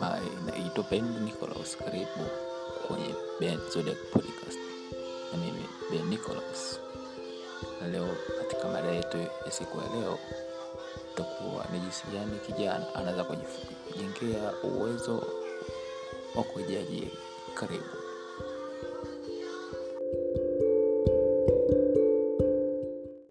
ambaye inaitwa Ben Nicholas. Karibu kwenye Ben Zodiac Podcast na mimi Ben Nicholas, na leo katika mada yetu ya siku ya leo tutakuwa ni jinsi gani kijana anaweza kujijengea uwezo wa kujiajiri. Karibu.